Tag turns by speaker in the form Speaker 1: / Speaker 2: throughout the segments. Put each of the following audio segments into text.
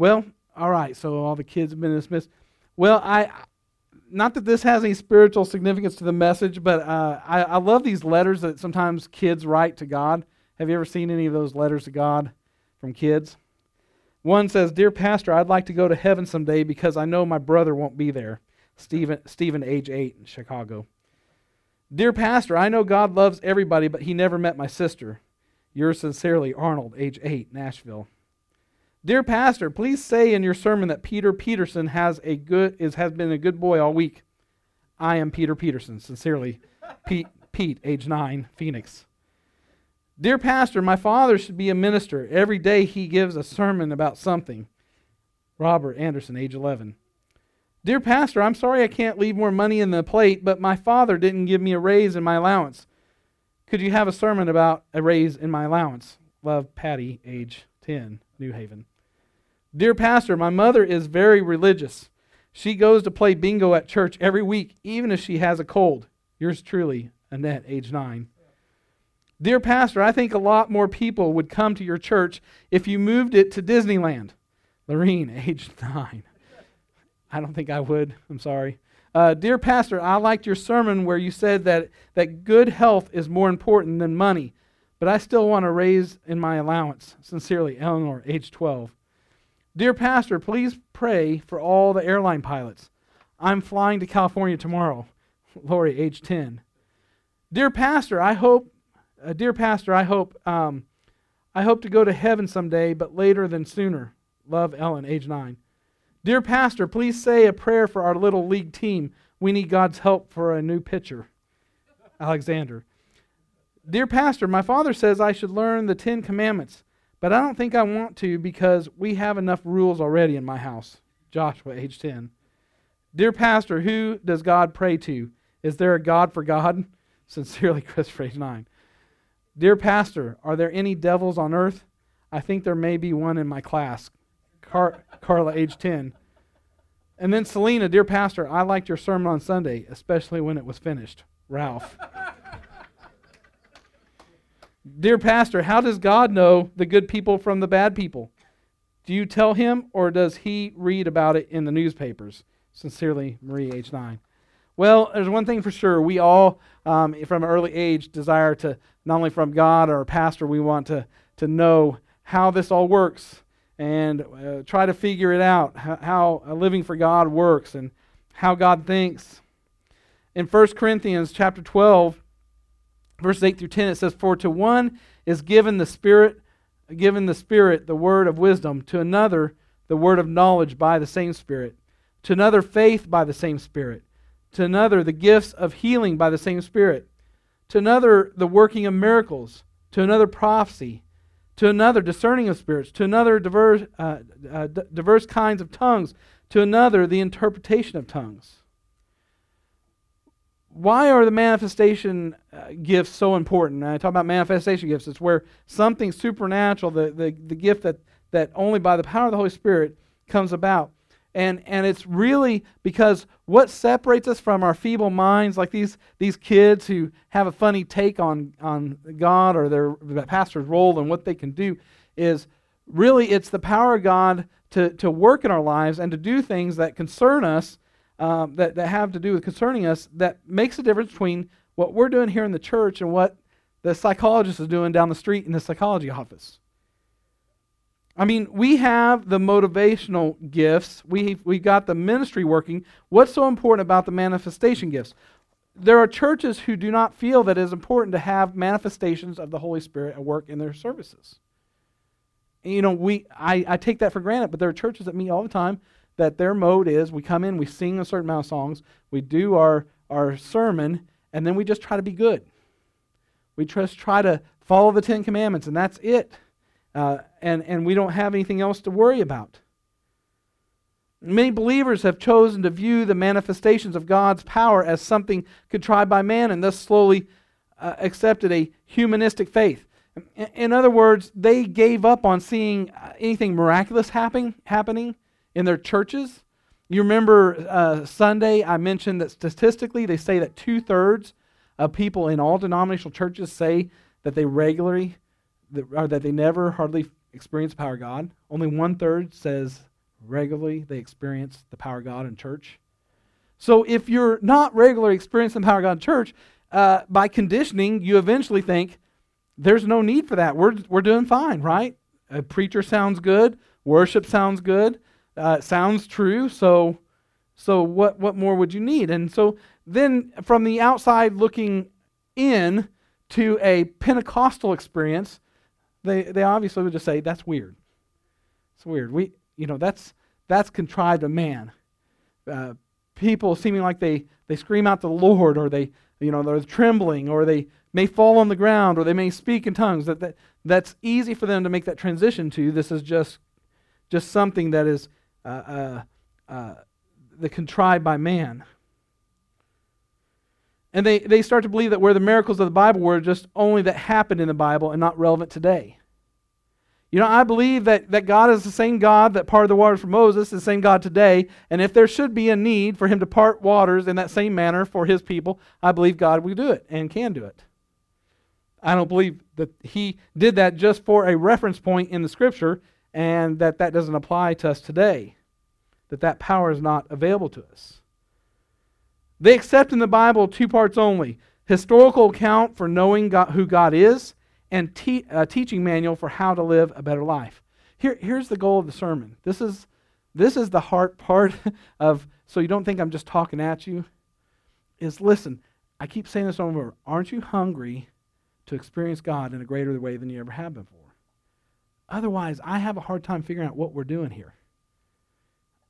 Speaker 1: Well, all right, so all the kids have been dismissed. Well, I not that this has any spiritual significance to the message, but uh, I, I love these letters that sometimes kids write to God. Have you ever seen any of those letters to God from kids? One says, Dear Pastor, I'd like to go to heaven someday because I know my brother won't be there. Stephen, Stephen age 8 in Chicago. Dear Pastor, I know God loves everybody, but he never met my sister. Yours sincerely, Arnold, age 8, Nashville. Dear Pastor, please say in your sermon that Peter Peterson has, a good, is, has been a good boy all week. I am Peter Peterson. Sincerely, Pete, Pete, age 9, Phoenix. Dear Pastor, my father should be a minister. Every day he gives a sermon about something. Robert Anderson, age 11. Dear Pastor, I'm sorry I can't leave more money in the plate, but my father didn't give me a raise in my allowance. Could you have a sermon about a raise in my allowance? Love, Patty, age 10, New Haven. Dear Pastor, my mother is very religious. She goes to play bingo at church every week, even if she has a cold. Yours truly, Annette, age 9. Dear Pastor, I think a lot more people would come to your church if you moved it to Disneyland. Lorene, age 9. I don't think I would. I'm sorry. Uh, Dear Pastor, I liked your sermon where you said that, that good health is more important than money, but I still want to raise in my allowance. Sincerely, Eleanor, age 12. Dear Pastor, please pray for all the airline pilots. I'm flying to California tomorrow. Lori, age 10. Dear Pastor, I hope, uh, dear Pastor, I hope, um, I hope to go to heaven someday, but later than sooner. Love, Ellen, age 9. Dear Pastor, please say a prayer for our little league team. We need God's help for a new pitcher. Alexander. Dear Pastor, my father says I should learn the Ten Commandments, but I don't think I want to because we have enough rules already in my house. Joshua, age 10. Dear Pastor, who does God pray to? Is there a God for God? Sincerely, Christopher, age 9. Dear Pastor, are there any devils on earth? I think there may be one in my class. Car- Carla, age 10. And then Selena, dear pastor, I liked your sermon on Sunday, especially when it was finished. Ralph. Dear pastor, how does God know the good people from the bad people? Do you tell him, or does he read about it in the newspapers? Sincerely, Marie, age 9. Well, there's one thing for sure. We all, um, from an early age, desire to, not only from God or a pastor, we want to, to know how this all works and uh, try to figure it out how, how living for God works and how God thinks. In 1 Corinthians chapter 12, verses 8 through 10, it says, For to one is given the Spirit, given the Spirit the word of wisdom, to another the word of knowledge by the same Spirit, to another faith by the same Spirit, to another the gifts of healing by the same Spirit, to another the working of miracles, to another prophecy to another discerning of spirits, to another diverse, uh, uh, diverse kinds of tongues, to another the interpretation of tongues. Why are the manifestation uh, gifts so important? I talk about manifestation gifts. It's where something supernatural, the, the, the gift that, that only by the power of the Holy Spirit comes about. And, and it's really because what separates us from our feeble minds, like these, these kids who have a funny take on, on God or their pastor's role and what they can do, is really it's the power of God to, to work in our lives and to do things that concern us, um, that, that have to do with concerning us, that makes a difference between what we're doing here in the church and what the psychologist is doing down the street in the psychology office. I mean, we have the motivational gifts. We we got the ministry working. What's so important about the manifestation gifts? There are churches who do not feel that it is important to have manifestations of the Holy Spirit at work in their services. You know, we I, I take that for granted, but there are churches that meet all the time that their mode is we come in, we sing a certain amount of songs, we do our, our sermon, and then we just try to be good. We just try to follow the Ten Commandments, and that's it. Uh, and, and we don't have anything else to worry about. Many believers have chosen to view the manifestations of God's power as something contrived by man and thus slowly uh, accepted a humanistic faith. In, in other words, they gave up on seeing uh, anything miraculous happen, happening in their churches. You remember uh, Sunday, I mentioned that statistically they say that two thirds of people in all denominational churches say that they regularly or that they never hardly experience the power of God. Only one third says regularly they experience the power of God in church. So if you're not regularly experiencing the power of God in church, uh, by conditioning, you eventually think, there's no need for that. We're, we're doing fine, right? A preacher sounds good. Worship sounds good. Uh, sounds true. So, so what, what more would you need? And so then from the outside looking in to a Pentecostal experience, they, they obviously would just say, that's weird. It's weird. We, you know, that's, that's contrived of man. Uh, people seeming like they, they scream out to the Lord or they, you know, they're trembling or they may fall on the ground or they may speak in tongues. That, that, that's easy for them to make that transition to. This is just, just something that is uh, uh, uh, the contrived by man. And they, they start to believe that where the miracles of the Bible were just only that happened in the Bible and not relevant today. You know, I believe that, that God is the same God that parted the waters for Moses, the same God today. And if there should be a need for him to part waters in that same manner for his people, I believe God will do it and can do it. I don't believe that he did that just for a reference point in the scripture and that that doesn't apply to us today, that that power is not available to us. They accept in the Bible two parts only historical account for knowing God, who God is and te- a teaching manual for how to live a better life. Here, here's the goal of the sermon. This is, this is the heart part of, so you don't think I'm just talking at you, is listen, I keep saying this over. Aren't you hungry to experience God in a greater way than you ever have before? Otherwise, I have a hard time figuring out what we're doing here.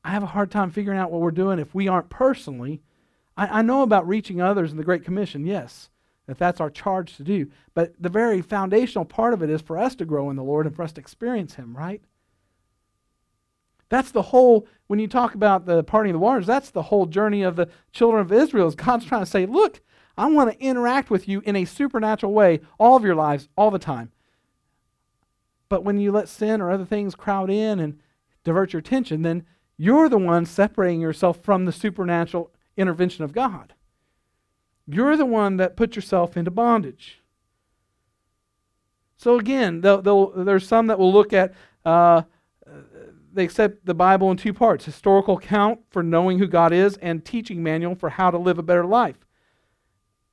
Speaker 1: I have a hard time figuring out what we're doing if we aren't personally. I, I know about reaching others in the Great Commission, yes that that's our charge to do. But the very foundational part of it is for us to grow in the Lord and for us to experience Him, right? That's the whole, when you talk about the parting of the waters, that's the whole journey of the children of Israel. Is God's trying to say, look, I want to interact with you in a supernatural way all of your lives, all the time. But when you let sin or other things crowd in and divert your attention, then you're the one separating yourself from the supernatural intervention of God. You're the one that put yourself into bondage. So again, they'll, they'll, there's some that will look at, uh, they accept the Bible in two parts historical account for knowing who God is, and teaching manual for how to live a better life.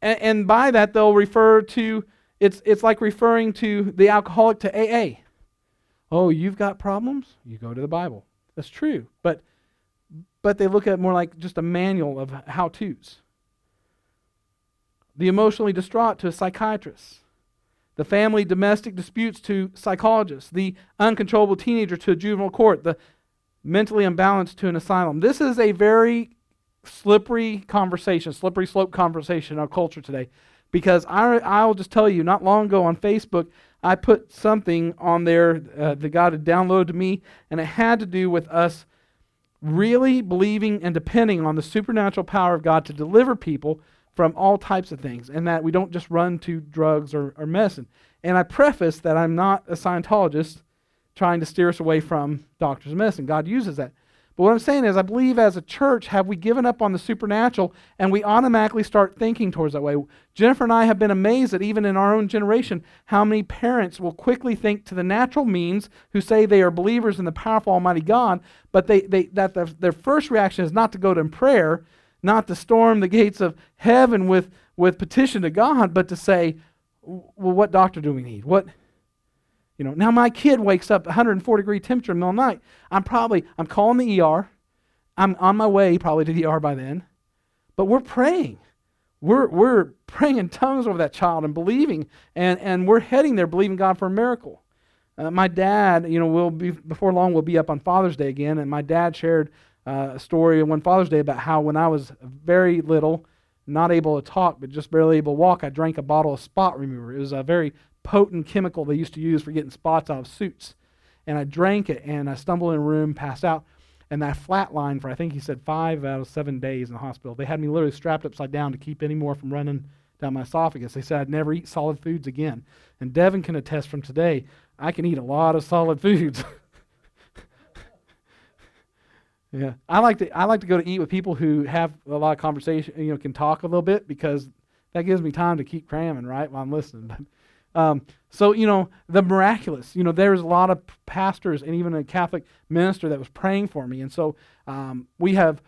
Speaker 1: And, and by that, they'll refer to, it's, it's like referring to the alcoholic to AA. Oh, you've got problems? You go to the Bible. That's true. But, but they look at more like just a manual of how to's the emotionally distraught to a psychiatrist, the family domestic disputes to psychologists, the uncontrollable teenager to a juvenile court, the mentally imbalanced to an asylum. This is a very slippery conversation, slippery slope conversation in our culture today. Because I, I'll just tell you, not long ago on Facebook, I put something on there uh, that God had downloaded to me, and it had to do with us really believing and depending on the supernatural power of God to deliver people from all types of things, and that we don't just run to drugs or, or medicine. And I preface that I'm not a Scientologist trying to steer us away from doctors of medicine. God uses that. But what I'm saying is, I believe as a church, have we given up on the supernatural and we automatically start thinking towards that way? Jennifer and I have been amazed that even in our own generation, how many parents will quickly think to the natural means who say they are believers in the powerful Almighty God, but they, they, that their, their first reaction is not to go to prayer, not to storm the gates of heaven with, with petition to God, but to say, well, what doctor do we need? What, you know, now my kid wakes up 104 degree temperature in the middle of the night. I'm probably, I'm calling the ER. I'm on my way probably to the ER by then. But we're praying. We're, we're praying in tongues over that child and believing, and, and we're heading there believing God for a miracle. Uh, my dad, you know, will be before long we'll be up on Father's Day again, and my dad shared uh, a story on one Father's Day about how when I was very little, not able to talk but just barely able to walk, I drank a bottle of spot remover. It was a very potent chemical they used to use for getting spots out of suits. And I drank it and I stumbled in a room, passed out, and I flatlined for I think he said five out of seven days in the hospital. They had me literally strapped upside down to keep any more from running down my esophagus. They said I'd never eat solid foods again. And Devin can attest from today, I can eat a lot of solid foods. Yeah, I like to I like to go to eat with people who have a lot of conversation. You know, can talk a little bit because that gives me time to keep cramming right while I'm listening. Um, so, you know, the miraculous, you know, there's a lot of pastors and even a Catholic minister that was praying for me. And so um, we have,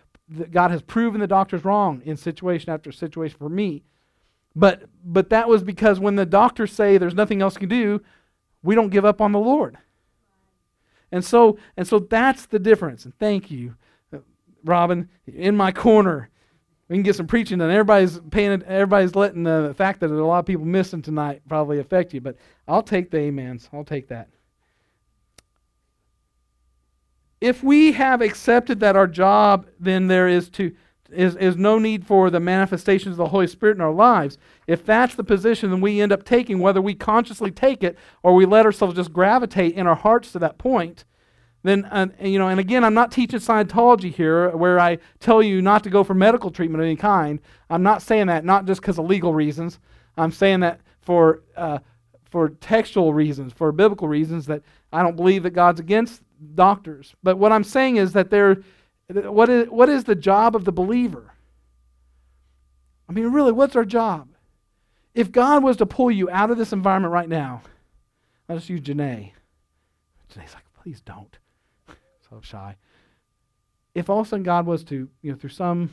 Speaker 1: God has proven the doctors wrong in situation after situation for me. But, but that was because when the doctors say there's nothing else you can do, we don't give up on the Lord. And so, and so that's the difference. And thank you, Robin, in my corner. We can get some preaching done. Everybody's paying. Everybody's letting the fact that a lot of people missing tonight probably affect you. But I'll take the amens. I'll take that. If we have accepted that our job, then there is to is, is no need for the manifestations of the Holy Spirit in our lives. If that's the position then we end up taking, whether we consciously take it or we let ourselves just gravitate in our hearts to that point, then, uh, you know, and again, I'm not teaching Scientology here where I tell you not to go for medical treatment of any kind. I'm not saying that not just because of legal reasons. I'm saying that for, uh, for textual reasons, for biblical reasons, that I don't believe that God's against doctors. But what I'm saying is that there what is, what is the job of the believer? I mean, really, what's our job? If God was to pull you out of this environment right now, I'll just use Janae. Janae's like, please don't. So shy. If all of a sudden God was to, you know, through some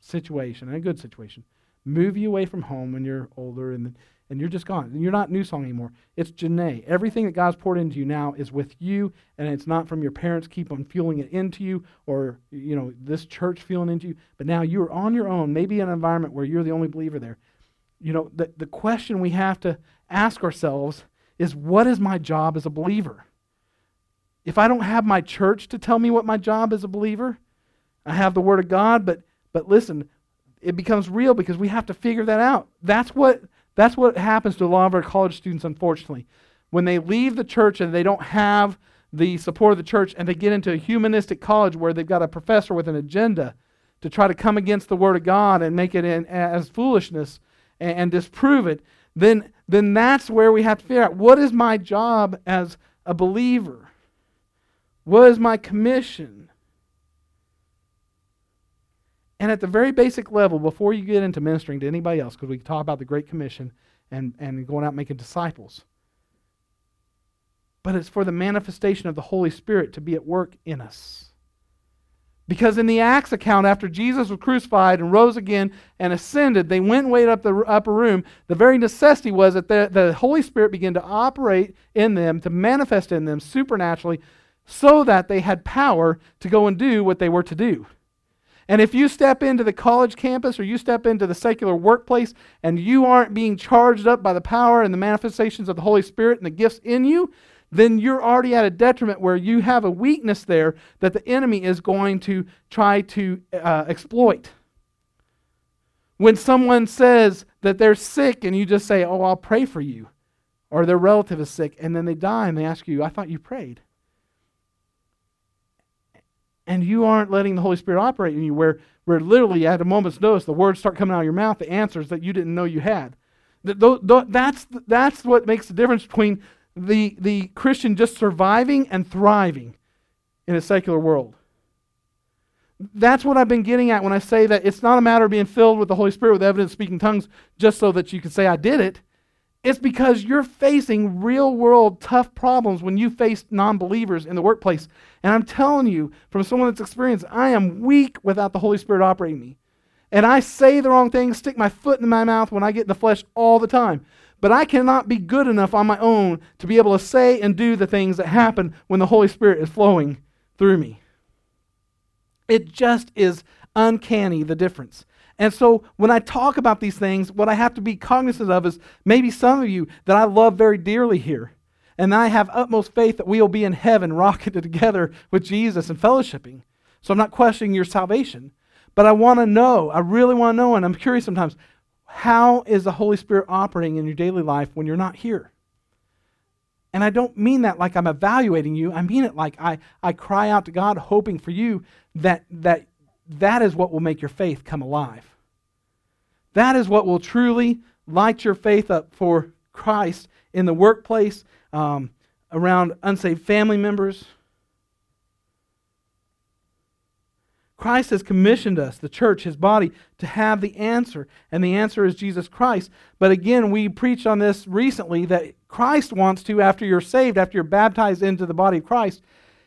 Speaker 1: situation, and a good situation, move you away from home when you're older and and you're just gone. And you're not New Song anymore. It's Janae. Everything that God's poured into you now is with you, and it's not from your parents keep on fueling it into you or you know this church fueling into you. But now you are on your own, maybe in an environment where you're the only believer there. You know, the, the question we have to ask ourselves is what is my job as a believer? If I don't have my church to tell me what my job is as a believer, I have the Word of God, but but listen, it becomes real because we have to figure that out. That's what that's what happens to a lot of our college students, unfortunately. When they leave the church and they don't have the support of the church and they get into a humanistic college where they've got a professor with an agenda to try to come against the Word of God and make it in, as foolishness and, and disprove it, then, then that's where we have to figure out what is my job as a believer? What is my commission? And at the very basic level, before you get into ministering to anybody else, because we talk about the Great Commission and, and going out making disciples, but it's for the manifestation of the Holy Spirit to be at work in us. Because in the Acts account, after Jesus was crucified and rose again and ascended, they went and waited up the upper room. The very necessity was that the, the Holy Spirit began to operate in them, to manifest in them supernaturally, so that they had power to go and do what they were to do. And if you step into the college campus or you step into the secular workplace and you aren't being charged up by the power and the manifestations of the Holy Spirit and the gifts in you, then you're already at a detriment where you have a weakness there that the enemy is going to try to uh, exploit. When someone says that they're sick and you just say, Oh, I'll pray for you, or their relative is sick, and then they die and they ask you, I thought you prayed and you aren't letting the Holy Spirit operate in you, where, where literally at a moment's notice the words start coming out of your mouth, the answers that you didn't know you had. That's, that's what makes the difference between the, the Christian just surviving and thriving in a secular world. That's what I've been getting at when I say that it's not a matter of being filled with the Holy Spirit with evidence speaking tongues just so that you can say, I did it. It's because you're facing real world tough problems when you face non believers in the workplace. And I'm telling you, from someone that's experienced, I am weak without the Holy Spirit operating me. And I say the wrong thing, stick my foot in my mouth when I get in the flesh all the time. But I cannot be good enough on my own to be able to say and do the things that happen when the Holy Spirit is flowing through me. It just is uncanny the difference. And so when I talk about these things, what I have to be cognizant of is maybe some of you that I love very dearly here. And I have utmost faith that we will be in heaven, rocketed together with Jesus and fellowshipping. So I'm not questioning your salvation. But I want to know, I really want to know, and I'm curious sometimes, how is the Holy Spirit operating in your daily life when you're not here? And I don't mean that like I'm evaluating you. I mean it like I, I cry out to God, hoping for you that, that that is what will make your faith come alive. That is what will truly light your faith up for Christ in the workplace, um, around unsaved family members. Christ has commissioned us, the church, his body, to have the answer, and the answer is Jesus Christ. But again, we preached on this recently that Christ wants to, after you're saved, after you're baptized into the body of Christ,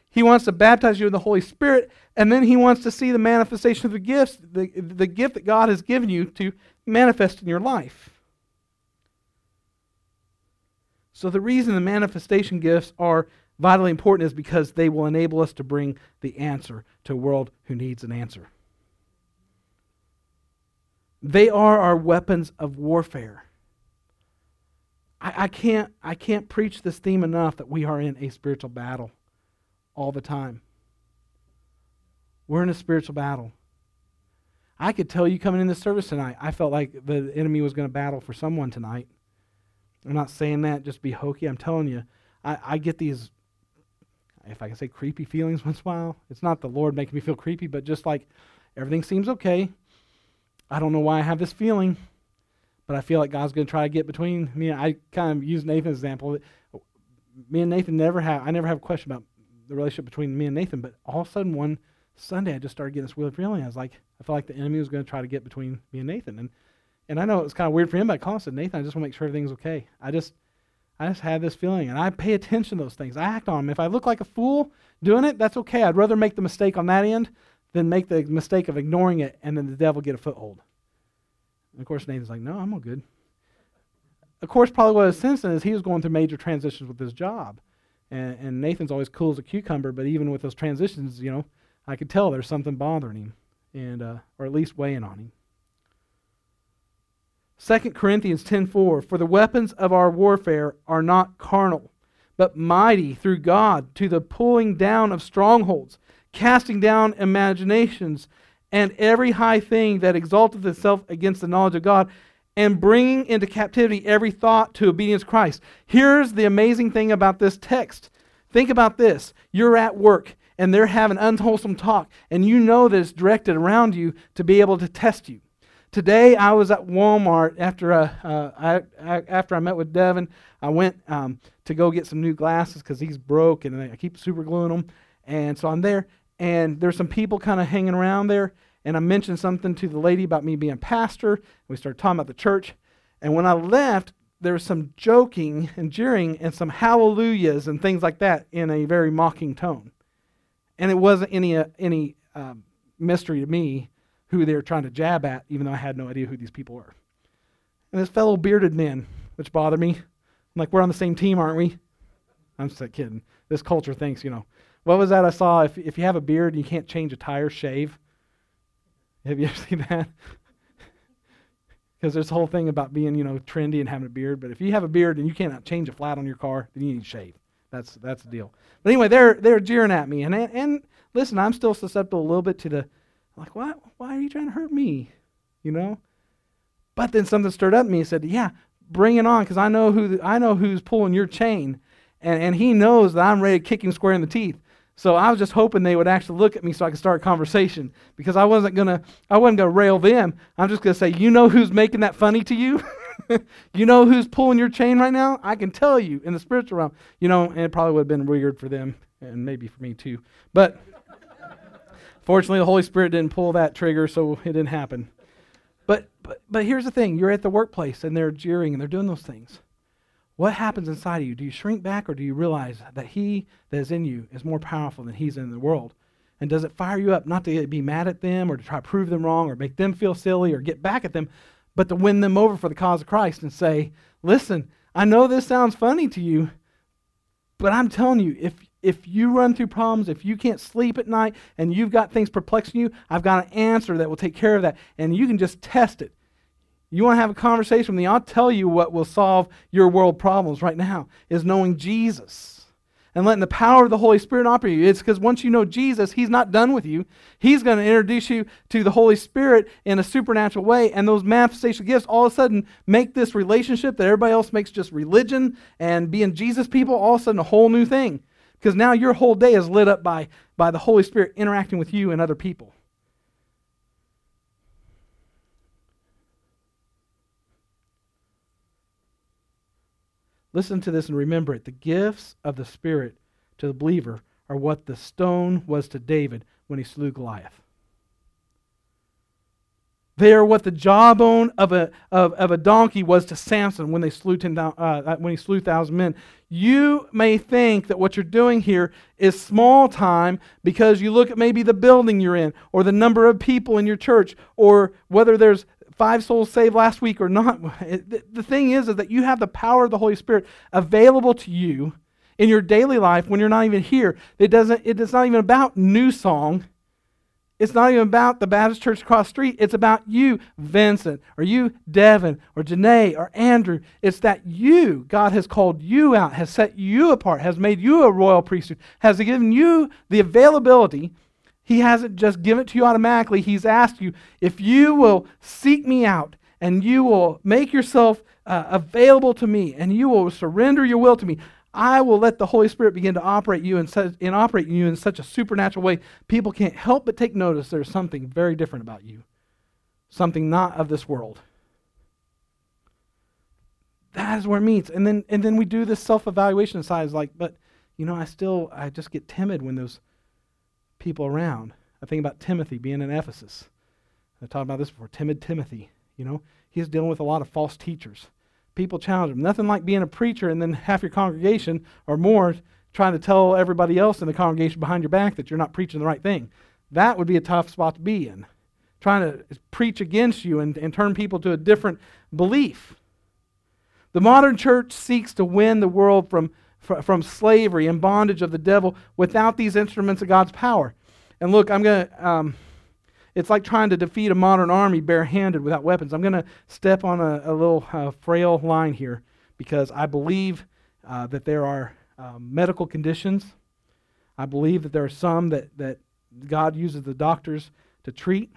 Speaker 1: he wants to baptize you in the Holy Spirit, and then he wants to see the manifestation of the gifts, the, the gift that God has given you to manifest in your life. So, the reason the manifestation gifts are vitally important is because they will enable us to bring the answer to a world who needs an answer. They are our weapons of warfare. I, I, can't, I can't preach this theme enough that we are in a spiritual battle all the time. We're in a spiritual battle. I could tell you coming in this service tonight, I felt like the enemy was going to battle for someone tonight. I'm not saying that just be hokey. I'm telling you, I, I get these, if I can say creepy feelings once in a while. It's not the Lord making me feel creepy, but just like everything seems okay. I don't know why I have this feeling, but I feel like God's going to try to get between me. I kind of use Nathan's example. Me and Nathan never have, I never have a question about the relationship between me and Nathan, but all of a sudden one Sunday I just started getting this weird feeling. I was like, I felt like the enemy was going to try to get between me and Nathan. And and I know it was kind of weird for him, but I called and said, Nathan, I just want to make sure everything's okay. I just, I just had this feeling, and I pay attention to those things. I act on them. If I look like a fool doing it, that's okay. I'd rather make the mistake on that end than make the mistake of ignoring it and then the devil get a foothold. And of course, Nathan's like, no, I'm all good. Of course, probably what was sensing is he was going through major transitions with his job. And, and Nathan's always cool as a cucumber, but even with those transitions, you know, I could tell there's something bothering him, and uh, or at least weighing on him. 2 Corinthians 10:4 For the weapons of our warfare are not carnal, but mighty through God to the pulling down of strongholds, casting down imaginations and every high thing that exalteth itself against the knowledge of God, and bringing into captivity every thought to obedience to Christ. Here's the amazing thing about this text. Think about this. You're at work and they're having unwholesome talk, and you know that it's directed around you to be able to test you. Today I was at Walmart after uh, uh, I, I, after I met with Devin. I went um, to go get some new glasses because he's broke and I keep super gluing them. And so I'm there, and there's some people kind of hanging around there. And I mentioned something to the lady about me being a pastor. We started talking about the church. And when I left, there was some joking and jeering and some hallelujahs and things like that in a very mocking tone. And it wasn't any, uh, any um, mystery to me who they were trying to jab at, even though I had no idea who these people were. And this fellow bearded men, which bothered me. I'm like, we're on the same team, aren't we? I'm just kidding. This culture thinks, you know, what was that I saw? If, if you have a beard and you can't change a tire, shave. Have you ever seen that? Because there's a whole thing about being, you know, trendy and having a beard. But if you have a beard and you cannot change a flat on your car, then you need to shave. That's that's the deal. But anyway, they're they're jeering at me, and and listen, I'm still susceptible a little bit to the like, why, why are you trying to hurt me? You know? But then something stirred up in me and said, yeah, bring it on because I know who I know who's pulling your chain. And, and he knows that I'm ready to kick him square in the teeth. So I was just hoping they would actually look at me so I could start a conversation because I wasn't gonna I wasn't gonna rail them. I'm just gonna say, you know who's making that funny to you? you know who's pulling your chain right now? I can tell you in the spiritual realm. You know, and it probably would have been weird for them and maybe for me too. But Fortunately, the Holy Spirit didn't pull that trigger, so it didn't happen. But, but, but here's the thing you're at the workplace and they're jeering and they're doing those things. What happens inside of you? Do you shrink back or do you realize that He that is in you is more powerful than He's in the world? And does it fire you up not to be mad at them or to try to prove them wrong or make them feel silly or get back at them, but to win them over for the cause of Christ and say, listen, I know this sounds funny to you, but I'm telling you, if, if you run through problems, if you can't sleep at night and you've got things perplexing you, I've got an answer that will take care of that. And you can just test it. You want to have a conversation with me? I'll tell you what will solve your world problems right now is knowing Jesus and letting the power of the Holy Spirit operate you. It's because once you know Jesus, He's not done with you. He's going to introduce you to the Holy Spirit in a supernatural way. And those manifestation gifts all of a sudden make this relationship that everybody else makes just religion and being Jesus people all of a sudden a whole new thing. Because now your whole day is lit up by, by the Holy Spirit interacting with you and other people. Listen to this and remember it. The gifts of the Spirit to the believer are what the stone was to David when he slew Goliath. They are what the jawbone of a, of, of a donkey was to Samson when, they slew 10, uh, uh, when he slew 1,000 men. You may think that what you're doing here is small time because you look at maybe the building you're in or the number of people in your church or whether there's five souls saved last week or not. The thing is, is that you have the power of the Holy Spirit available to you in your daily life when you're not even here. It doesn't, it's not even about new song. It's not even about the Baptist church across street. It's about you, Vincent, or you, Devin, or Janae, or Andrew. It's that you, God has called you out, has set you apart, has made you a royal priesthood, has given you the availability. He hasn't just given it to you automatically. He's asked you, if you will seek me out and you will make yourself uh, available to me and you will surrender your will to me, I will let the Holy Spirit begin to operate you in such, and operate you in such a supernatural way. People can't help but take notice there's something very different about you, something not of this world. That is where it meets. And then and then we do this self-evaluation side. Is like, but you know, I still I just get timid when there's people around. I think about Timothy being in Ephesus. I talked about this before. Timid Timothy. You know, he's dealing with a lot of false teachers people challenge him. Nothing like being a preacher and then half your congregation or more trying to tell everybody else in the congregation behind your back that you're not preaching the right thing. That would be a tough spot to be in. Trying to preach against you and, and turn people to a different belief. The modern church seeks to win the world from, from slavery and bondage of the devil without these instruments of God's power. And look, I'm going to. Um, it's like trying to defeat a modern army barehanded without weapons. I'm going to step on a, a little uh, frail line here because I believe uh, that there are um, medical conditions. I believe that there are some that, that God uses the doctors to treat.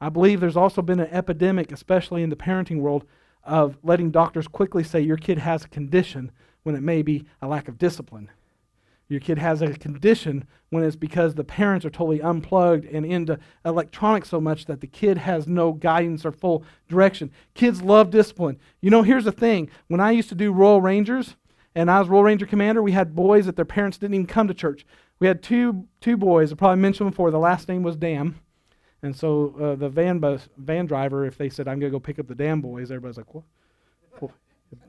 Speaker 1: I believe there's also been an epidemic, especially in the parenting world, of letting doctors quickly say your kid has a condition when it may be a lack of discipline. Your kid has a condition when it's because the parents are totally unplugged and into electronics so much that the kid has no guidance or full direction. Kids love discipline. You know, here's the thing when I used to do Royal Rangers and I was Royal Ranger commander, we had boys that their parents didn't even come to church. We had two, two boys, I probably mentioned before, the last name was Dam. And so uh, the van bus, van driver, if they said, I'm going to go pick up the Dam boys, everybody's like, what?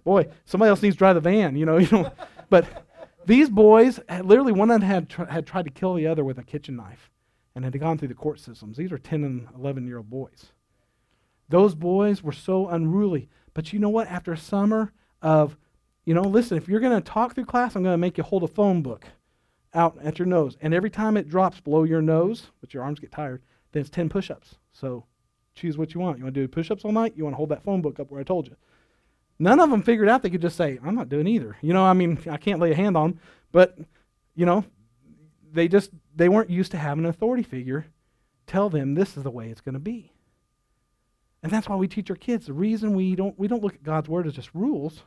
Speaker 1: Boy, somebody else needs to drive the van, you know. You know, but these boys, literally, one of them had, tr- had tried to kill the other with a kitchen knife and had gone through the court systems. These are 10 and 11 year old boys. Those boys were so unruly. But you know what? After a summer of, you know, listen, if you're going to talk through class, I'm going to make you hold a phone book out at your nose. And every time it drops below your nose, but your arms get tired, then it's 10 push ups. So choose what you want. You want to do push ups all night? You want to hold that phone book up where I told you. None of them figured out they could just say, I'm not doing either. You know, I mean, I can't lay a hand on them, but, you know, they just, they weren't used to having an authority figure tell them this is the way it's going to be. And that's why we teach our kids. The reason we don't, we don't look at God's word as just rules,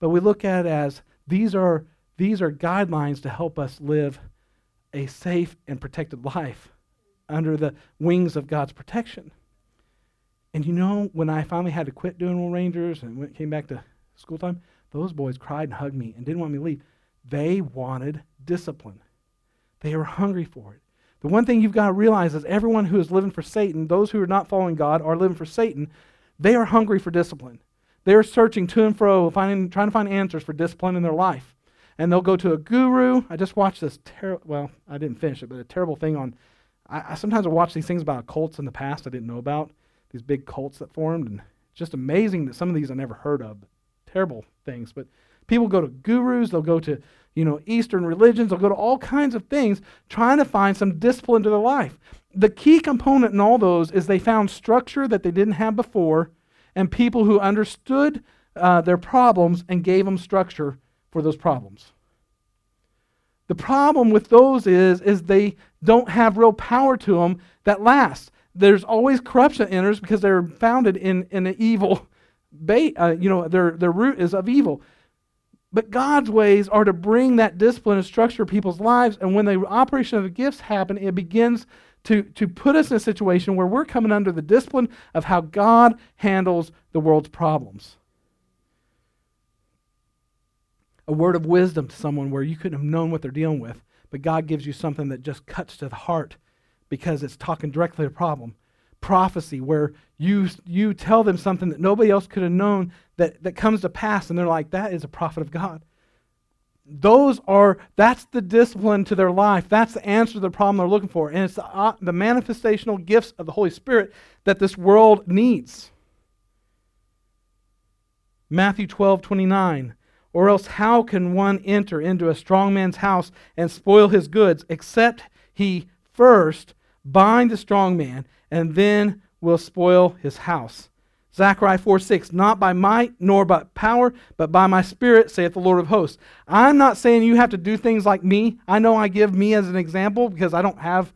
Speaker 1: but we look at it as these are, these are guidelines to help us live a safe and protected life under the wings of God's protection. And you know, when I finally had to quit doing Royal Rangers and went, came back to school time, those boys cried and hugged me and didn't want me to leave. They wanted discipline. They were hungry for it. The one thing you've got to realize is everyone who is living for Satan, those who are not following God are living for Satan, they are hungry for discipline. They're searching to and fro, finding, trying to find answers for discipline in their life. And they'll go to a guru. I just watched this terrible, well, I didn't finish it, but a terrible thing on, I, I sometimes watch these things about cults in the past I didn't know about these big cults that formed, and it's just amazing that some of these I never heard of. Terrible things, but people go to gurus, they'll go to you know Eastern religions, they'll go to all kinds of things trying to find some discipline to their life. The key component in all those is they found structure that they didn't have before, and people who understood uh, their problems and gave them structure for those problems. The problem with those is, is they don't have real power to them that lasts there's always corruption enters because they're founded in, in an evil bait. Uh, you know, their, their root is of evil. But God's ways are to bring that discipline and structure people's lives. And when the operation of the gifts happen, it begins to, to put us in a situation where we're coming under the discipline of how God handles the world's problems. A word of wisdom to someone where you couldn't have known what they're dealing with, but God gives you something that just cuts to the heart because it's talking directly to the problem. prophecy where you, you tell them something that nobody else could have known that, that comes to pass, and they're like, that is a prophet of God. Those are, that's the discipline to their life. That's the answer to the problem they're looking for. And it's the, uh, the manifestational gifts of the Holy Spirit that this world needs. Matthew 12, 29. Or else, how can one enter into a strong man's house and spoil his goods, except he first bind the strong man, and then will spoil his house? Zechariah 4 6, not by might nor by power, but by my spirit, saith the Lord of hosts. I'm not saying you have to do things like me. I know I give me as an example because I don't have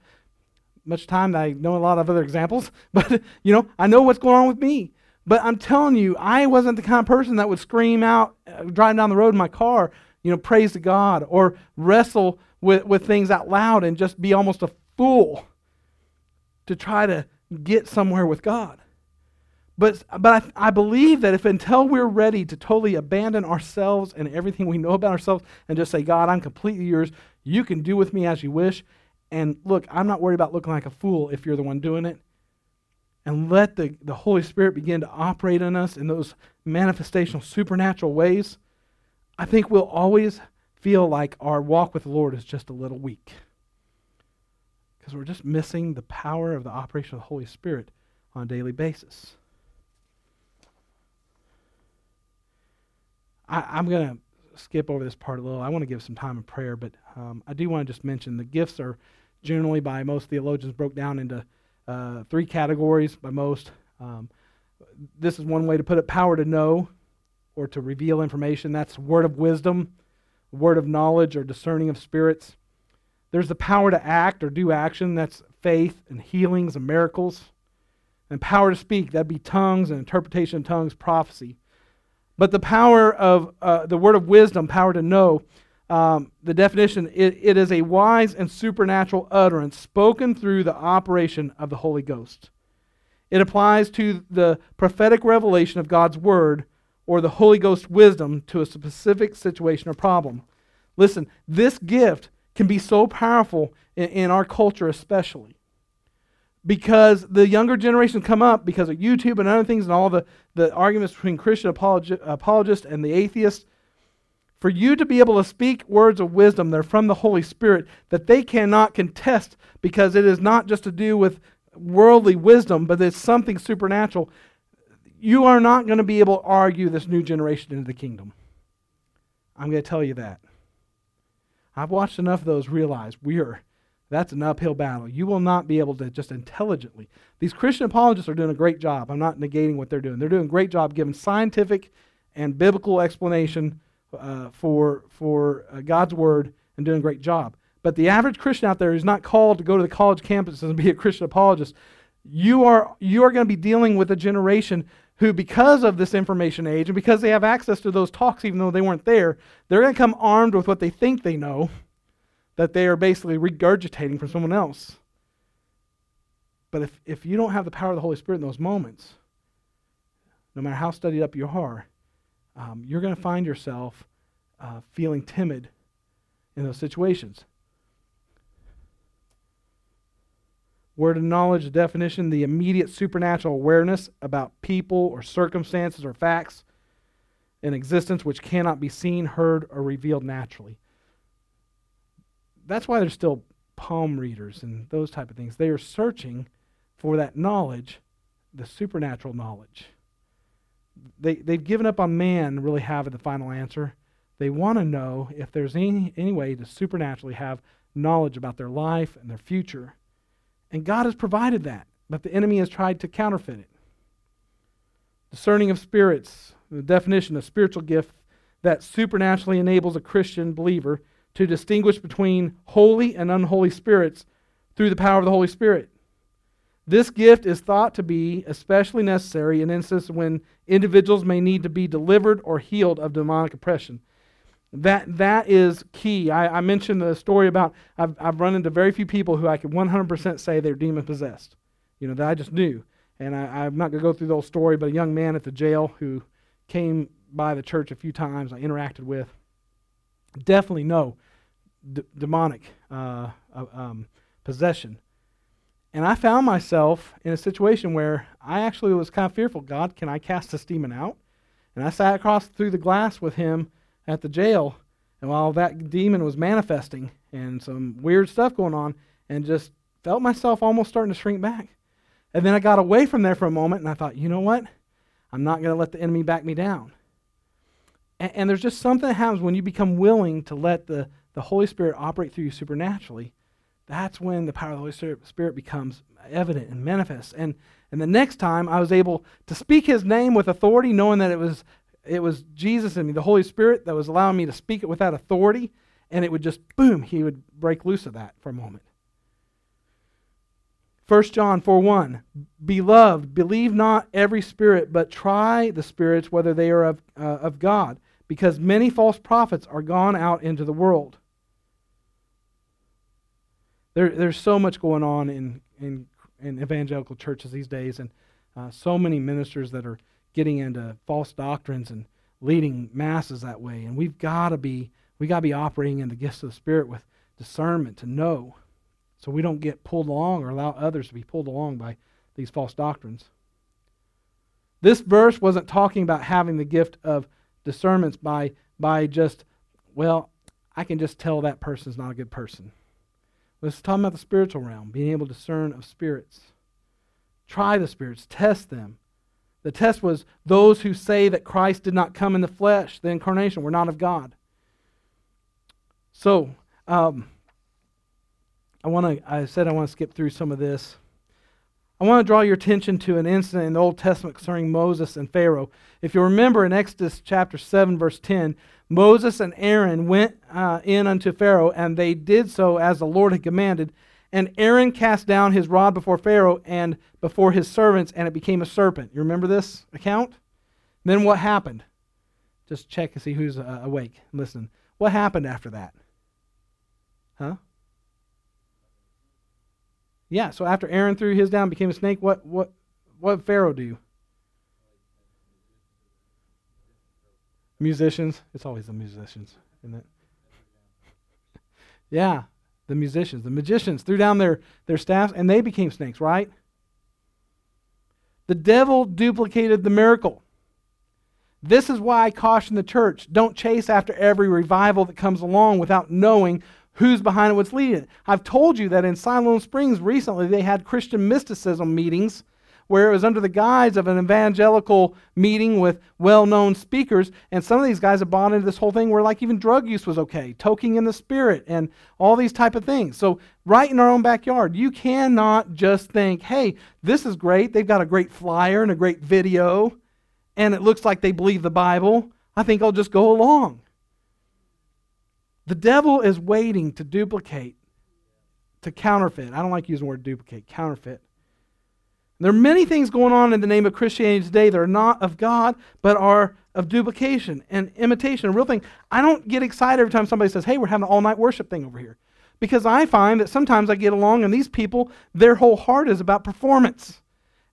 Speaker 1: much time. I know a lot of other examples, but you know, I know what's going on with me. But I'm telling you, I wasn't the kind of person that would scream out uh, driving down the road in my car, you know, praise to God or wrestle with, with things out loud and just be almost a fool to try to get somewhere with God. But, but I, I believe that if until we're ready to totally abandon ourselves and everything we know about ourselves and just say, God, I'm completely yours, you can do with me as you wish. And look, I'm not worried about looking like a fool if you're the one doing it and let the, the Holy Spirit begin to operate in us in those manifestational, supernatural ways, I think we'll always feel like our walk with the Lord is just a little weak. Because we're just missing the power of the operation of the Holy Spirit on a daily basis. I, am going to skip over this part a little. I want to give some time of prayer, but um, I do want to just mention the gifts are generally by most theologians broke down into uh, three categories by most. Um, this is one way to put it power to know or to reveal information. That's word of wisdom, word of knowledge, or discerning of spirits. There's the power to act or do action. That's faith and healings and miracles. And power to speak. That'd be tongues and interpretation of tongues, prophecy. But the power of uh, the word of wisdom, power to know, um, the definition it, it is a wise and supernatural utterance spoken through the operation of the Holy Ghost. It applies to the prophetic revelation of God's word or the Holy Ghost wisdom to a specific situation or problem. Listen, this gift can be so powerful in, in our culture, especially because the younger generation come up because of YouTube and other things and all the, the arguments between Christian apologi- apologists and the atheists for you to be able to speak words of wisdom that are from the Holy Spirit that they cannot contest because it is not just to do with worldly wisdom, but it's something supernatural. You are not going to be able to argue this new generation into the kingdom. I'm going to tell you that. I've watched enough of those realize we are that's an uphill battle. You will not be able to just intelligently. These Christian apologists are doing a great job. I'm not negating what they're doing. They're doing a great job giving scientific and biblical explanation uh, for, for uh, God's word and doing a great job. But the average Christian out there is not called to go to the college campuses and be a Christian apologist. You are, you are going to be dealing with a generation who, because of this information age and because they have access to those talks, even though they weren't there, they're going to come armed with what they think they know that they are basically regurgitating from someone else. But if, if you don't have the power of the Holy Spirit in those moments, no matter how studied up you are, um, you're going to find yourself uh, feeling timid in those situations. Word of knowledge, the definition, the immediate supernatural awareness about people or circumstances or facts in existence which cannot be seen, heard, or revealed naturally. That's why there's still palm readers and those type of things. They are searching for that knowledge, the supernatural knowledge they, they've given up on man really having the final answer. They want to know if there's any, any way to supernaturally have knowledge about their life and their future. And God has provided that, but the enemy has tried to counterfeit it. Discerning of spirits, the definition of spiritual gift that supernaturally enables a Christian believer to distinguish between holy and unholy spirits through the power of the Holy Spirit. This gift is thought to be especially necessary in instances when individuals may need to be delivered or healed of demonic oppression. That, that is key. I, I mentioned the story about I've, I've run into very few people who I could 100% say they're demon possessed, you know, that I just knew. And I, I'm not going to go through the whole story, but a young man at the jail who came by the church a few times I interacted with definitely no d- demonic uh, uh, um, possession And I found myself in a situation where I actually was kind of fearful God, can I cast this demon out? And I sat across through the glass with him at the jail. And while that demon was manifesting and some weird stuff going on, and just felt myself almost starting to shrink back. And then I got away from there for a moment and I thought, you know what? I'm not going to let the enemy back me down. And, and, there's just something that happens when you become willing to let the, the Holy Spirit operate through you supernaturally. That's when the power of the Holy Spirit becomes evident and manifest. And, and the next time I was able to speak his name with authority, knowing that it was, it was Jesus and me the Holy Spirit that was allowing me to speak it without authority. And it would just, boom, he would break loose of that for a moment. 1 John 4 1. Beloved, believe not every spirit, but try the spirits whether they are of, uh, of God, because many false prophets are gone out into the world. There, there's so much going on in, in, in evangelical churches these days, and uh, so many ministers that are getting into false doctrines and leading masses that way. And we've got to be we got to be operating in the gifts of the Spirit with discernment to know so we don't get pulled along or allow others to be pulled along by these false doctrines. This verse wasn't talking about having the gift of discernments by, by just, well, I can just tell that person's not a good person. This is talking about the spiritual realm, being able to discern of spirits. Try the spirits, test them. The test was those who say that Christ did not come in the flesh, the incarnation, were not of God. So, um, I want to. I said I want to skip through some of this. I want to draw your attention to an incident in the Old Testament concerning Moses and Pharaoh. If you remember in Exodus chapter 7, verse 10, Moses and Aaron went uh, in unto Pharaoh, and they did so as the Lord had commanded. And Aaron cast down his rod before Pharaoh and before his servants, and it became a serpent. You remember this account? Then what happened? Just check and see who's uh, awake. Listen. What happened after that? Huh? Yeah, so after Aaron threw his down, became a snake, what what what Pharaoh do? Musicians. It's always the musicians, isn't it? yeah, the musicians. The magicians threw down their, their staffs and they became snakes, right? The devil duplicated the miracle. This is why I caution the church don't chase after every revival that comes along without knowing who's behind it, what's leading it. I've told you that in Siloam Springs recently they had Christian mysticism meetings where it was under the guise of an evangelical meeting with well-known speakers. And some of these guys have bought into this whole thing where like even drug use was okay toking in the spirit and all these type of things. So right in our own backyard you cannot just think hey this is great. They've got a great flyer and a great video and it looks like they believe the bible. I think i'll just go along. The devil is waiting to duplicate, to counterfeit. I don't like using the word duplicate, counterfeit. There are many things going on in the name of Christianity today that are not of God, but are of duplication and imitation. A real thing. I don't get excited every time somebody says, hey, we're having an all night worship thing over here. Because I find that sometimes I get along and these people, their whole heart is about performance.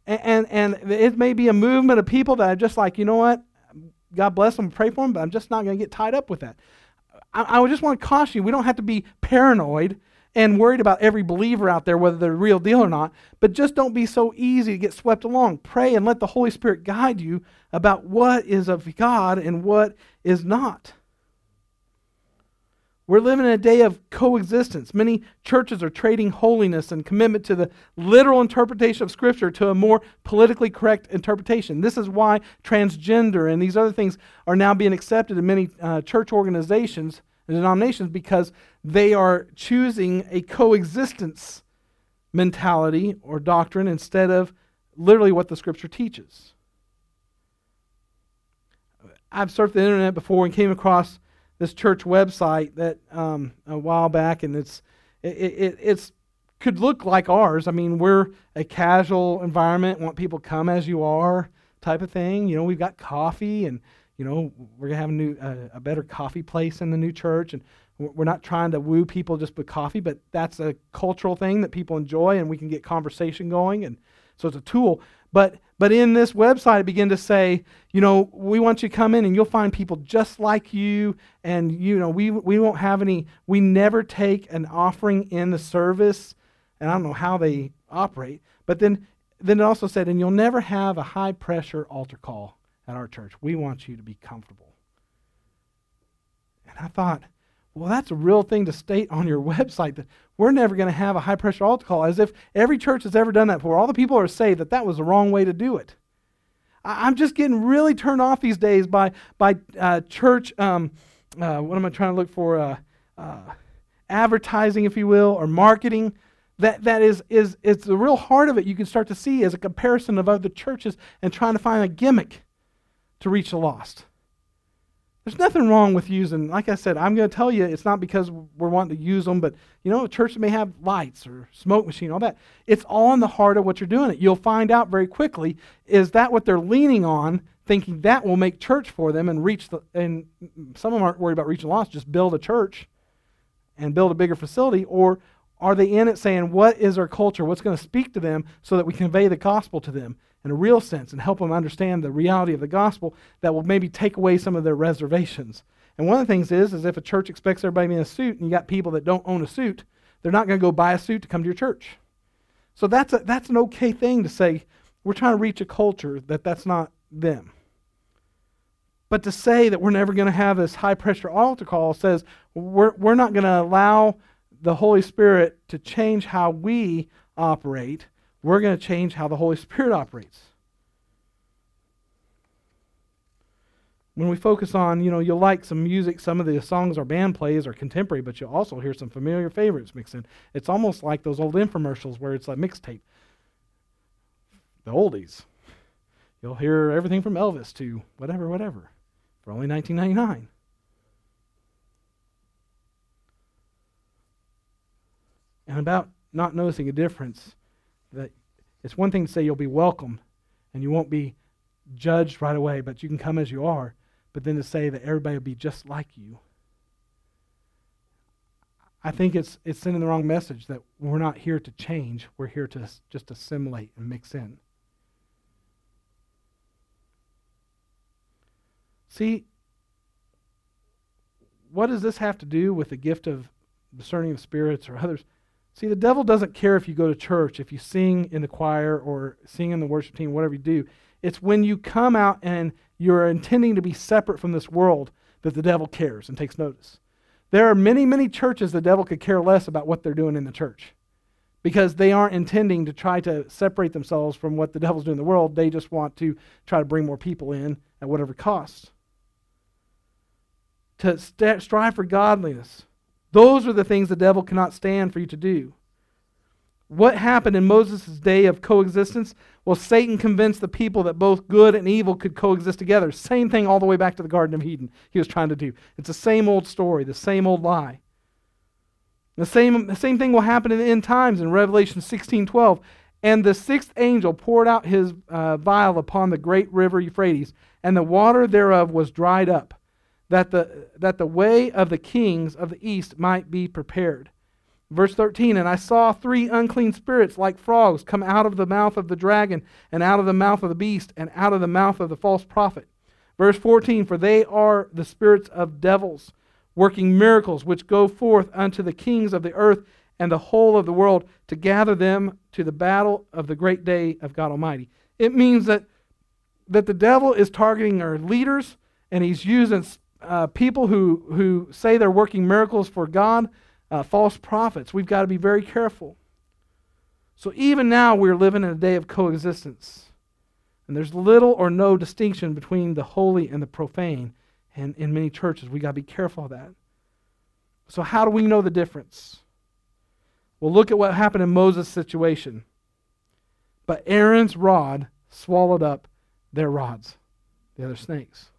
Speaker 1: And, and, and it may be a movement of people that are just like, you know what? God bless them, pray for them, but I'm just not going to get tied up with that. I, I just want to caution you we don't have to be paranoid and worried about every believer out there, whether they're a real deal or not. But just don't be so easy to get swept along. Pray and let the Holy Spirit guide you about what is of God and what is not. We're living in a day of coexistence. Many churches are trading holiness and commitment to the literal interpretation of Scripture to a more politically correct interpretation. This is why transgender and these other things are now being accepted in many uh, church organizations and denominations because they are choosing a coexistence mentality or doctrine instead of literally what the Scripture teaches. I've surfed the internet before and came across this church website that um, a while back, and it's it, it it's could look like ours. I mean, we're a casual environment, want people come as you are type of thing. You know, we've got coffee, and you know we're gonna have a new uh, a better coffee place in the new church, and we're not trying to woo people just with coffee, but that's a cultural thing that people enjoy, and we can get conversation going, and so it's a tool. But but in this website, it began to say, you know, we want you to come in and you'll find people just like you. And, you know, we, we won't have any, we never take an offering in the service. And I don't know how they operate. But then, then it also said, and you'll never have a high pressure altar call at our church. We want you to be comfortable. And I thought, well, that's a real thing to state on your website that we're never going to have a high pressure altar call, as if every church has ever done that before. All the people are saved that that was the wrong way to do it. I'm just getting really turned off these days by by uh, church. Um, uh, what am I trying to look for? Uh, uh advertising, if you will, or marketing. That that is is it's the real heart of it. You can start to see as a comparison of other churches and trying to find a gimmick to reach the lost. There's nothing wrong with using, like I said, I'm going to tell you, it's not because we're wanting to use them, but you know, a church may have lights or smoke machine, all that. It's all in the heart of what you're doing. It. You'll find out very quickly is that what they're leaning on, thinking that will make church for them and reach the, and some of them aren't worried about reaching the lost, just build a church and build a bigger facility, or are they in it saying, what is our culture? What's going to speak to them so that we convey the gospel to them? in a real sense and help them understand the reality of the gospel that will maybe take away some of their reservations. And one of the things is, is if a church expects everybody in a suit and you got people that don't own a suit, they're not going to go buy a suit to come to your church. So that's, a, that's an okay thing to say, we're trying to reach a culture that that's not them. But to say that we're never going to have this high pressure altar call says we're, we're not going to allow the Holy Spirit to change how we operate we're going to change how the Holy Spirit operates. When we focus on, you know, you'll like some music, some of the songs our band plays are contemporary, but you'll also hear some familiar favorites mixed in. It's almost like those old infomercials where it's like mixtape. The oldies. You'll hear everything from Elvis to whatever, whatever, for only 19.99. And about not noticing a difference that it's one thing to say you'll be welcome and you won't be judged right away, but you can come as you are, but then to say that everybody will be just like you. I think it's, it's sending the wrong message that we're not here to change, we're here to just assimilate and mix in. See, what does this have to do with the gift of discerning of spirits or others? See, the devil doesn't care if you go to church, if you sing in the choir or sing in the worship team, whatever you do. It's when you come out and you're intending to be separate from this world that the devil cares and takes notice. There are many, many churches the devil could care less about what they're doing in the church because they aren't intending to try to separate themselves from what the devil's doing in the world. They just want to try to bring more people in at whatever cost. To st- strive for godliness, those are the things the devil cannot stand for you to do. What happened in Moses' day of coexistence? Well, Satan convinced the people that both good and evil could coexist together. Same thing all the way back to the Garden of Eden, he was trying to do. It's the same old story, the same old lie. The same, the same thing will happen in the end times in Revelation 16 12. And the sixth angel poured out his uh, vial upon the great river Euphrates, and the water thereof was dried up that the, that the way of the kings of the east might be prepared. Verse 13, and I saw three unclean spirits like frogs come out of the mouth of the dragon, and out of the mouth of the beast, and out of the mouth of the false prophet. Verse 14, for they are the spirits of devils, working miracles, which go forth unto the kings of the earth and the whole of the world to gather them to the battle of the great day of God Almighty. It means that, that the devil is targeting our leaders, and he's using uh, people who, who say they're working miracles for God, uh, false prophets. We've got to be very careful. So even now, we're living in a day of coexistence. And there's little or no distinction between the holy and the profane. And in many churches, we've got to be careful of that. So, how do we know the difference? Well, look at what happened in Moses' situation. But Aaron's rod swallowed up their rods, the other snakes.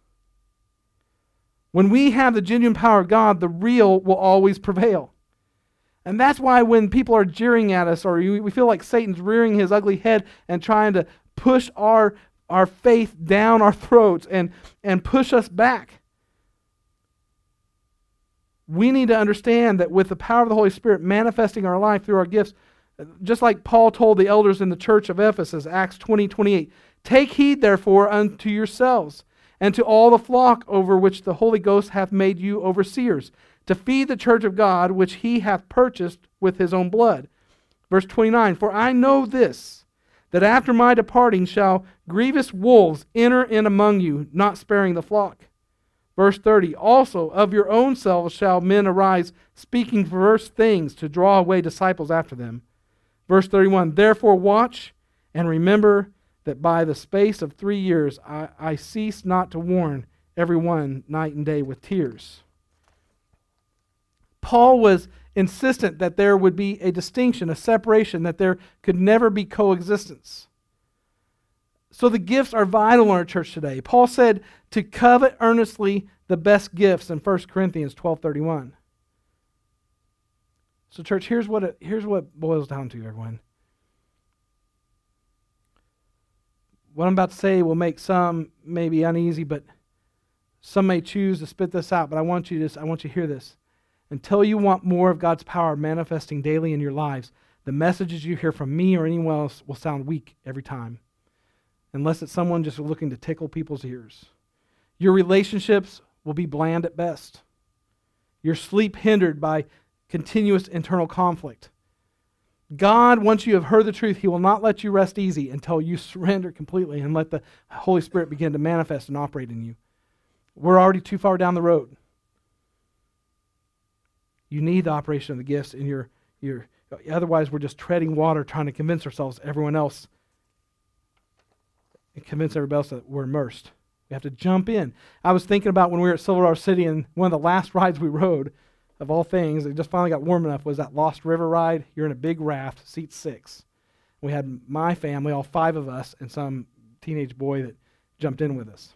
Speaker 1: When we have the genuine power of God, the real will always prevail. And that's why when people are jeering at us or we feel like Satan's rearing his ugly head and trying to push our, our faith down our throats and, and push us back, we need to understand that with the power of the Holy Spirit manifesting our life through our gifts, just like Paul told the elders in the church of Ephesus, Acts 20 28, take heed therefore unto yourselves and to all the flock over which the Holy Ghost hath made you overseers, to feed the church of God which he hath purchased with his own blood. Verse 29 For I know this, that after my departing shall grievous wolves enter in among you, not sparing the flock. Verse 30 Also of your own selves shall men arise, speaking perverse things to draw away disciples after them. Verse 31 Therefore watch and remember that by the space of three years I, I cease not to warn everyone night and day with tears. Paul was insistent that there would be a distinction, a separation, that there could never be coexistence. So the gifts are vital in our church today. Paul said to covet earnestly the best gifts in 1 Corinthians 12:31. So church, here's what it, here's what boils down to everyone. What I'm about to say will make some maybe uneasy, but some may choose to spit this out, but I want you to I want you to hear this. Until you want more of God's power manifesting daily in your lives, the messages you hear from me or anyone else will sound weak every time. Unless it's someone just looking to tickle people's ears. Your relationships will be bland at best. Your sleep hindered by continuous internal conflict. God, once you have heard the truth, He will not let you rest easy until you surrender completely and let the Holy Spirit begin to manifest and operate in you. We're already too far down the road. You need the operation of the gifts in your, your otherwise we're just treading water trying to convince ourselves everyone else and convince everybody else that we're immersed. We have to jump in. I was thinking about when we were at Silver Dollar City and one of the last rides we rode, of all things, it just finally got warm enough, was that Lost River ride. You're in a big raft, seat six. We had my family, all five of us, and some teenage boy that jumped in with us.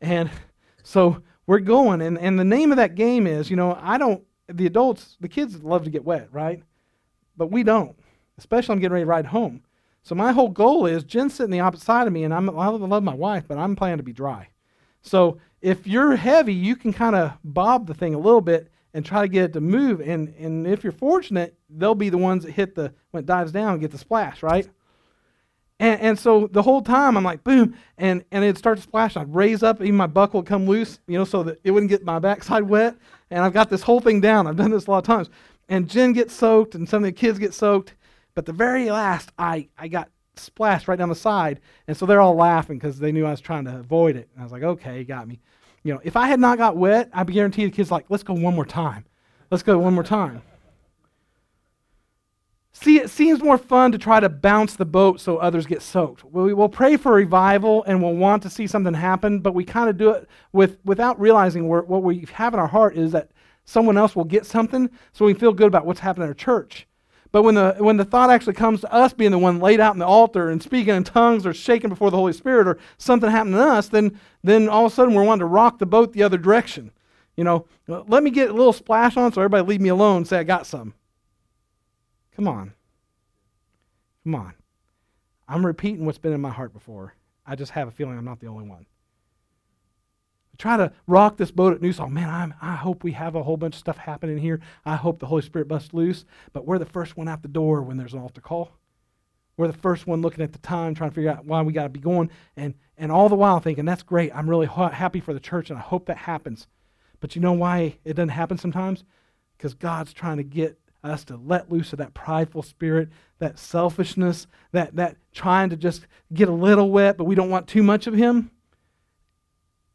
Speaker 1: And so we're going, and, and the name of that game is, you know, I don't the adults, the kids love to get wet, right? But we don't, especially I'm getting ready to ride home. So my whole goal is Jen's sitting the opposite side of me, and I'm, I love my wife, but I'm planning to be dry. So if you're heavy, you can kind of bob the thing a little bit and try to get it to move. And, and if you're fortunate, they'll be the ones that hit the, when it dives down, and get the splash, right? And, and so the whole time I'm like, boom, and, and it starts to splash. I'd raise up, even my buckle would come loose, you know, so that it wouldn't get my backside wet. And I've got this whole thing down. I've done this a lot of times. And Jen gets soaked, and some of the kids get soaked. But the very last, I, I got splashed right down the side. And so they're all laughing because they knew I was trying to avoid it. And I was like, okay, got me. You know, if I had not got wet, I'd guarantee the kids like, let's go one more time. Let's go one more time. See, it seems more fun to try to bounce the boat so others get soaked. We will pray for revival and we'll want to see something happen, but we kind of do it with, without realizing what we have in our heart is that someone else will get something so we feel good about what's happening in our church. But when the, when the thought actually comes to us being the one laid out in the altar and speaking in tongues or shaking before the Holy Spirit or something happened to us, then, then all of a sudden we're wanting to rock the boat the other direction. You know, let me get a little splash on so everybody leave me alone say I got some. Come on. Come on. I'm repeating what's been in my heart before. I just have a feeling I'm not the only one. Try to rock this boat at New Song. Man, I'm, I hope we have a whole bunch of stuff happening here. I hope the Holy Spirit busts loose. But we're the first one out the door when there's an altar call. We're the first one looking at the time, trying to figure out why we got to be going. And, and all the while thinking, that's great. I'm really ha- happy for the church, and I hope that happens. But you know why it doesn't happen sometimes? Because God's trying to get us to let loose of that prideful spirit, that selfishness, that, that trying to just get a little wet, but we don't want too much of Him.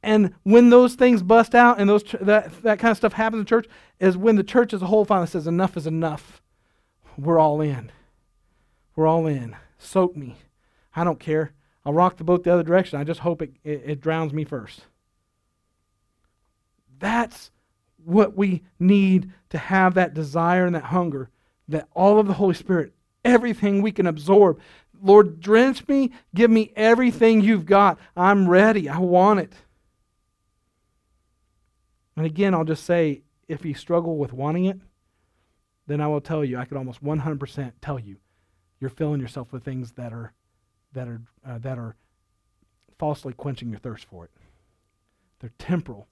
Speaker 1: And when those things bust out and those that, that kind of stuff happens in church, is when the church as a whole finally says, enough is enough. We're all in. We're all in. Soak me. I don't care. I'll rock the boat the other direction. I just hope it, it, it drowns me first. That's what we need to have that desire and that hunger that all of the Holy Spirit, everything we can absorb. Lord, drench me, give me everything you've got. I'm ready. I want it. And again, I'll just say if you struggle with wanting it, then I will tell you, I could almost 100% tell you, you're filling yourself with things that are, that are, uh, that are falsely quenching your thirst for it. They're temporal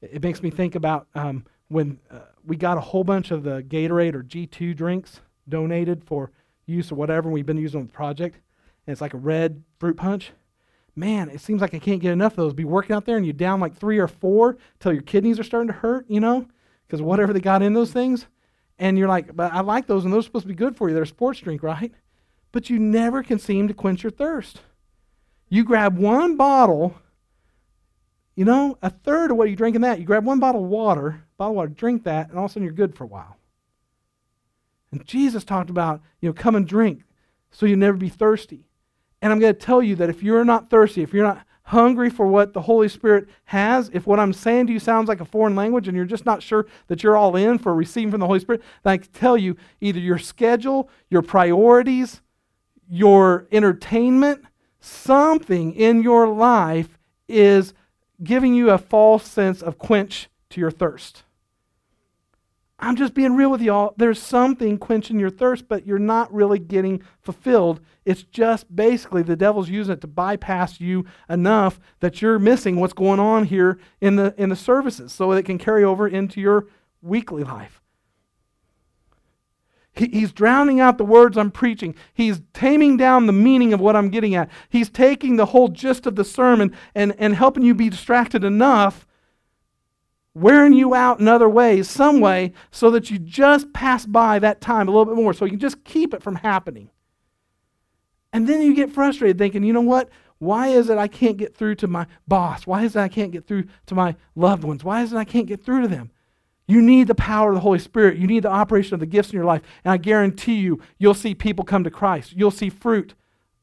Speaker 1: it makes me think about um, when uh, we got a whole bunch of the Gatorade or G2 drinks donated for use or whatever. We've been using on the project, and it's like a red fruit punch. Man, it seems like I can't get enough of those. Be working out there, and you're down like three or four till your kidneys are starting to hurt, you know, because whatever they got in those things. And you're like, but I like those, and those are supposed to be good for you. They're a sports drink, right? But you never can seem to quench your thirst. You grab one bottle, you know, a third of what you drink in that. You grab one bottle of water, bottle of water, drink that, and all of a sudden you're good for a while. And Jesus talked about, you know, come and drink so you'll never be thirsty. And I'm going to tell you that if you're not thirsty, if you're not hungry for what the Holy Spirit has, if what I'm saying to you sounds like a foreign language and you're just not sure that you're all in for receiving from the Holy Spirit, then I can tell you either your schedule, your priorities, your entertainment, something in your life is giving you a false sense of quench to your thirst. I'm just being real with y'all. There's something quenching your thirst, but you're not really getting fulfilled. It's just basically the devil's using it to bypass you enough that you're missing what's going on here in the in the services so that it can carry over into your weekly life. He, he's drowning out the words I'm preaching. He's taming down the meaning of what I'm getting at. He's taking the whole gist of the sermon and, and helping you be distracted enough wearing you out in other ways, some way, so that you just pass by that time a little bit more, so you can just keep it from happening. And then you get frustrated thinking, you know what? Why is it I can't get through to my boss? Why is it I can't get through to my loved ones? Why is it I can't get through to them? You need the power of the Holy Spirit. You need the operation of the gifts in your life. And I guarantee you, you'll see people come to Christ. You'll see fruit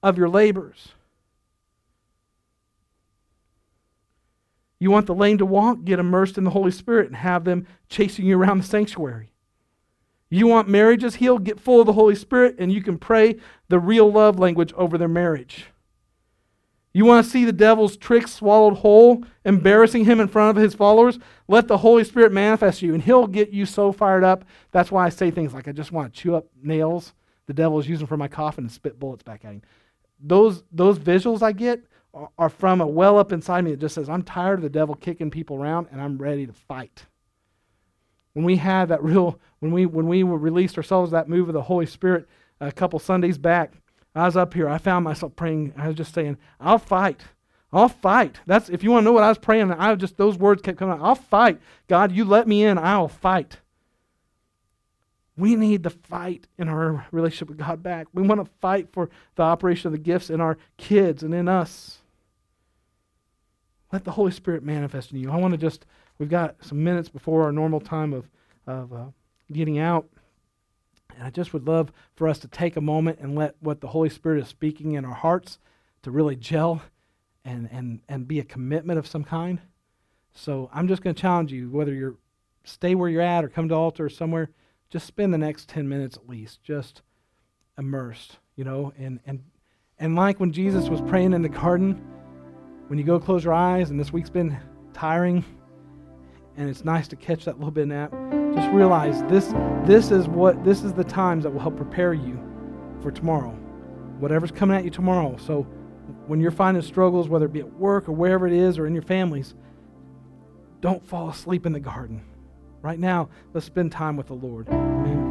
Speaker 1: of your labors. You want the lame to walk? Get immersed in the Holy Spirit and have them chasing you around the sanctuary. You want marriages healed? Get full of the Holy Spirit and you can pray the real love language over their marriage. You want to see the devil's tricks swallowed whole, embarrassing him in front of his followers? Let the Holy Spirit manifest you, and he'll get you so fired up. That's why I say things like, I just want to chew up nails the devil is using for my coffin and spit bullets back at him. Those, those visuals I get, are from a well up inside me that just says, I'm tired of the devil kicking people around and I'm ready to fight. When we had that real, when we when we were released ourselves that move of the Holy Spirit a couple Sundays back, I was up here. I found myself praying. I was just saying, I'll fight. I'll fight. That's if you want to know what I was praying, I just those words kept coming out. I'll fight. God, you let me in, I'll fight. We need to fight in our relationship with God back. We want to fight for the operation of the gifts in our kids and in us. Let the Holy Spirit manifest in you. I want to just, we've got some minutes before our normal time of, of uh, getting out. And I just would love for us to take a moment and let what the Holy Spirit is speaking in our hearts to really gel and, and, and be a commitment of some kind. So I'm just going to challenge you, whether you're stay where you're at or come to altar or somewhere, just spend the next 10 minutes at least just immersed, you know, and, and, and like when Jesus was praying in the garden, when you go close your eyes, and this week's been tiring, and it's nice to catch that little bit of nap, just realize this, this is what this is the times that will help prepare you for tomorrow. Whatever's coming at you tomorrow. So when you're finding struggles, whether it be at work or wherever it is or in your families, don't fall asleep in the garden. Right now, let's spend time with the Lord. Amen.